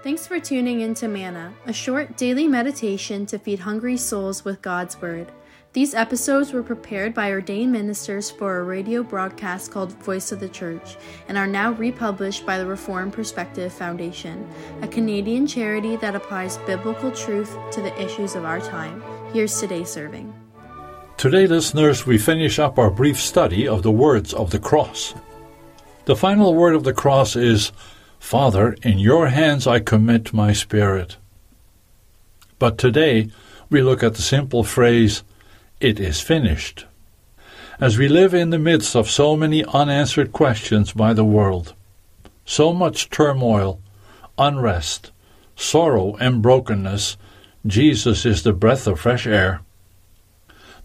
Thanks for tuning in to Manna, a short daily meditation to feed hungry souls with God's Word. These episodes were prepared by ordained ministers for a radio broadcast called Voice of the Church and are now republished by the Reformed Perspective Foundation, a Canadian charity that applies biblical truth to the issues of our time. Here's today's serving. Today, listeners, we finish up our brief study of the words of the cross. The final word of the cross is, Father, in your hands I commit my spirit. But today, we look at the simple phrase, It is finished. As we live in the midst of so many unanswered questions by the world, so much turmoil, unrest, sorrow, and brokenness, Jesus is the breath of fresh air.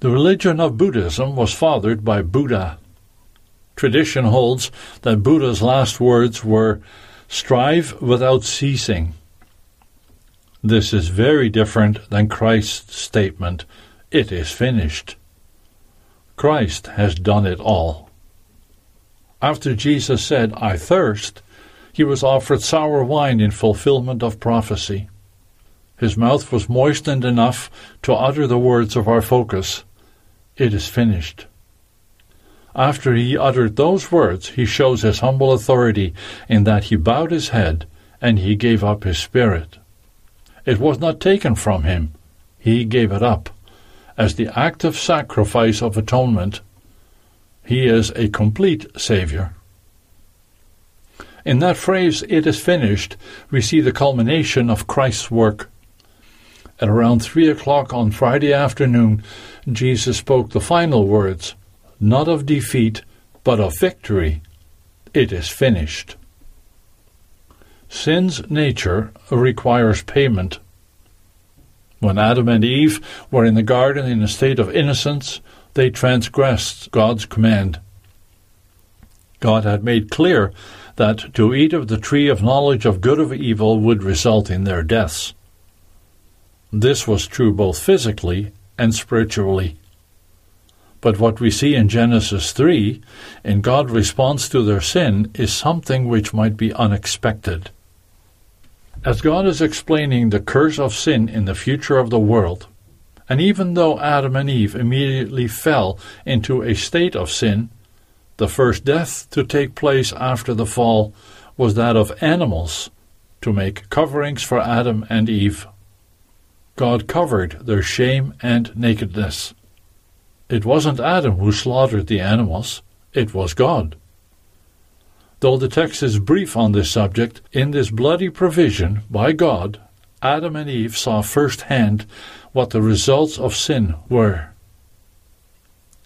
The religion of Buddhism was fathered by Buddha. Tradition holds that Buddha's last words were, Strive without ceasing. This is very different than Christ's statement, It is finished. Christ has done it all. After Jesus said, I thirst, he was offered sour wine in fulfillment of prophecy. His mouth was moistened enough to utter the words of our focus, It is finished. After he uttered those words, he shows his humble authority in that he bowed his head and he gave up his spirit. It was not taken from him, he gave it up. As the active sacrifice of atonement, he is a complete Savior. In that phrase, it is finished, we see the culmination of Christ's work. At around three o'clock on Friday afternoon, Jesus spoke the final words not of defeat, but of victory. It is finished. Sin's nature requires payment. When Adam and Eve were in the garden in a state of innocence, they transgressed God's command. God had made clear that to eat of the tree of knowledge of good and evil would result in their deaths. This was true both physically and spiritually. But what we see in Genesis 3, in God's response to their sin, is something which might be unexpected. As God is explaining the curse of sin in the future of the world, and even though Adam and Eve immediately fell into a state of sin, the first death to take place after the fall was that of animals to make coverings for Adam and Eve. God covered their shame and nakedness. It wasn't Adam who slaughtered the animals, it was God. Though the text is brief on this subject, in this bloody provision by God, Adam and Eve saw firsthand what the results of sin were.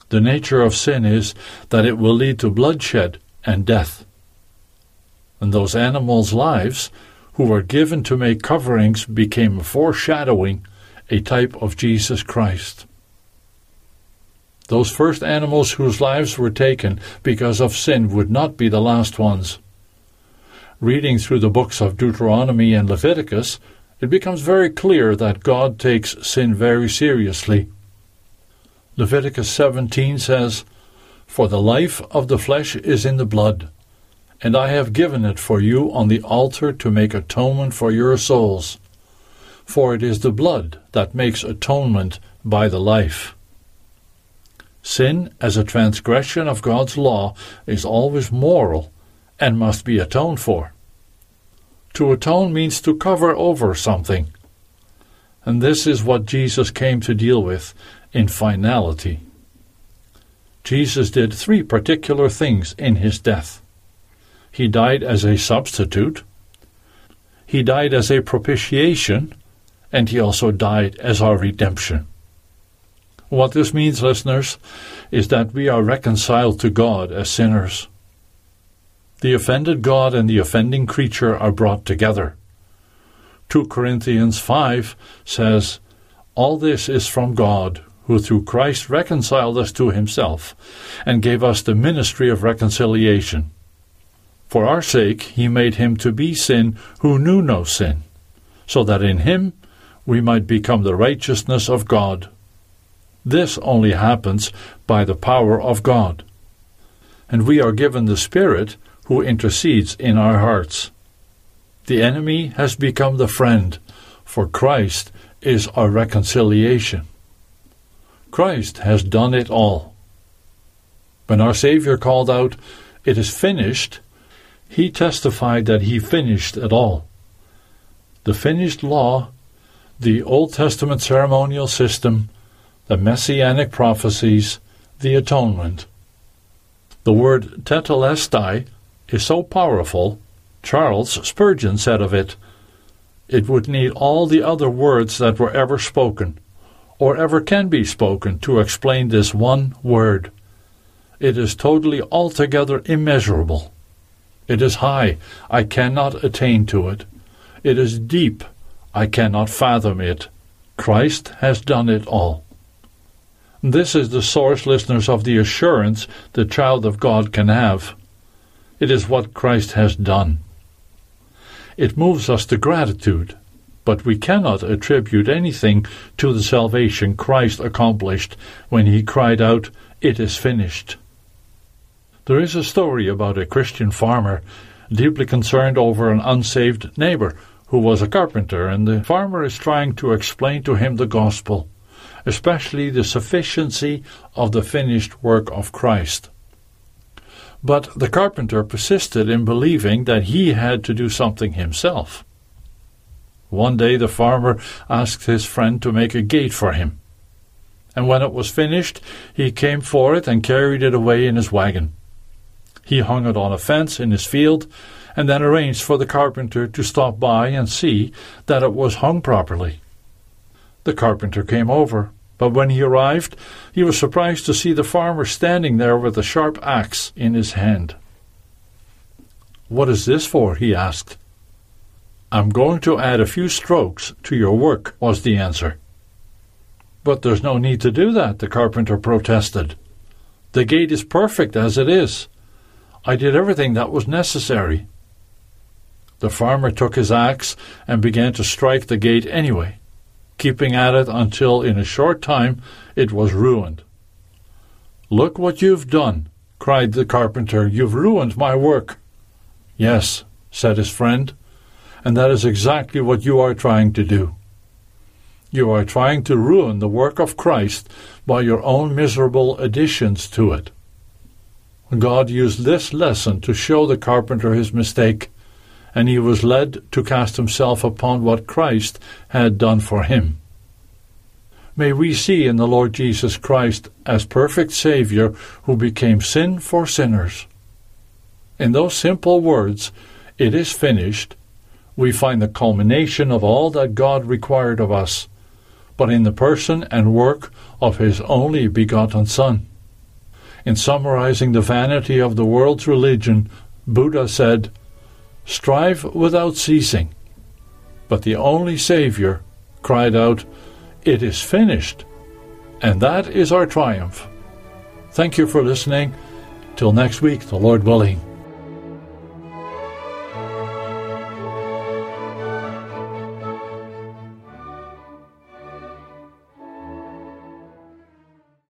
The nature of sin is that it will lead to bloodshed and death. And those animals' lives, who were given to make coverings, became foreshadowing a type of Jesus Christ. Those first animals whose lives were taken because of sin would not be the last ones. Reading through the books of Deuteronomy and Leviticus, it becomes very clear that God takes sin very seriously. Leviticus 17 says, For the life of the flesh is in the blood, and I have given it for you on the altar to make atonement for your souls. For it is the blood that makes atonement by the life. Sin, as a transgression of God's law, is always moral and must be atoned for. To atone means to cover over something. And this is what Jesus came to deal with in finality. Jesus did three particular things in his death. He died as a substitute, he died as a propitiation, and he also died as our redemption. What this means, listeners, is that we are reconciled to God as sinners. The offended God and the offending creature are brought together. 2 Corinthians 5 says, All this is from God, who through Christ reconciled us to himself, and gave us the ministry of reconciliation. For our sake he made him to be sin who knew no sin, so that in him we might become the righteousness of God. This only happens by the power of God. And we are given the Spirit who intercedes in our hearts. The enemy has become the friend, for Christ is our reconciliation. Christ has done it all. When our Savior called out, It is finished, he testified that he finished it all. The finished law, the Old Testament ceremonial system, the messianic prophecies, the atonement. The word tetelestai is so powerful, Charles Spurgeon said of it, it would need all the other words that were ever spoken, or ever can be spoken, to explain this one word. It is totally altogether immeasurable. It is high, I cannot attain to it. It is deep, I cannot fathom it. Christ has done it all. This is the source, listeners, of the assurance the child of God can have. It is what Christ has done. It moves us to gratitude, but we cannot attribute anything to the salvation Christ accomplished when he cried out, It is finished. There is a story about a Christian farmer deeply concerned over an unsaved neighbor who was a carpenter, and the farmer is trying to explain to him the gospel, especially the sufficiency of the finished work of Christ. But the carpenter persisted in believing that he had to do something himself. One day the farmer asked his friend to make a gate for him. And when it was finished, he came for it and carried it away in his wagon. He hung it on a fence in his field, and then arranged for the carpenter to stop by and see that it was hung properly. The carpenter came over, but when he arrived, he was surprised to see the farmer standing there with a sharp axe in his hand. What is this for? he asked. I'm going to add a few strokes to your work, was the answer. But there's no need to do that, the carpenter protested. The gate is perfect as it is. I did everything that was necessary. The farmer took his axe and began to strike the gate anyway, keeping at it until in a short time it was ruined. Look what you've done, cried the carpenter. You've ruined my work. Yes, said his friend, and that is exactly what you are trying to do. You are trying to ruin the work of Christ by your own miserable additions to it. God used this lesson to show the carpenter his mistake, and he was led to cast himself upon what Christ had done for him. May we see in the Lord Jesus Christ as perfect Saviour who became sin for sinners. In those simple words, it is finished, we find the culmination of all that God required of us, but in the person and work of His only begotten Son. In summarizing the vanity of the world's religion, Buddha said, Strive without ceasing. But the only Savior cried out, It is finished. And that is our triumph. Thank you for listening. Till next week, the Lord willing.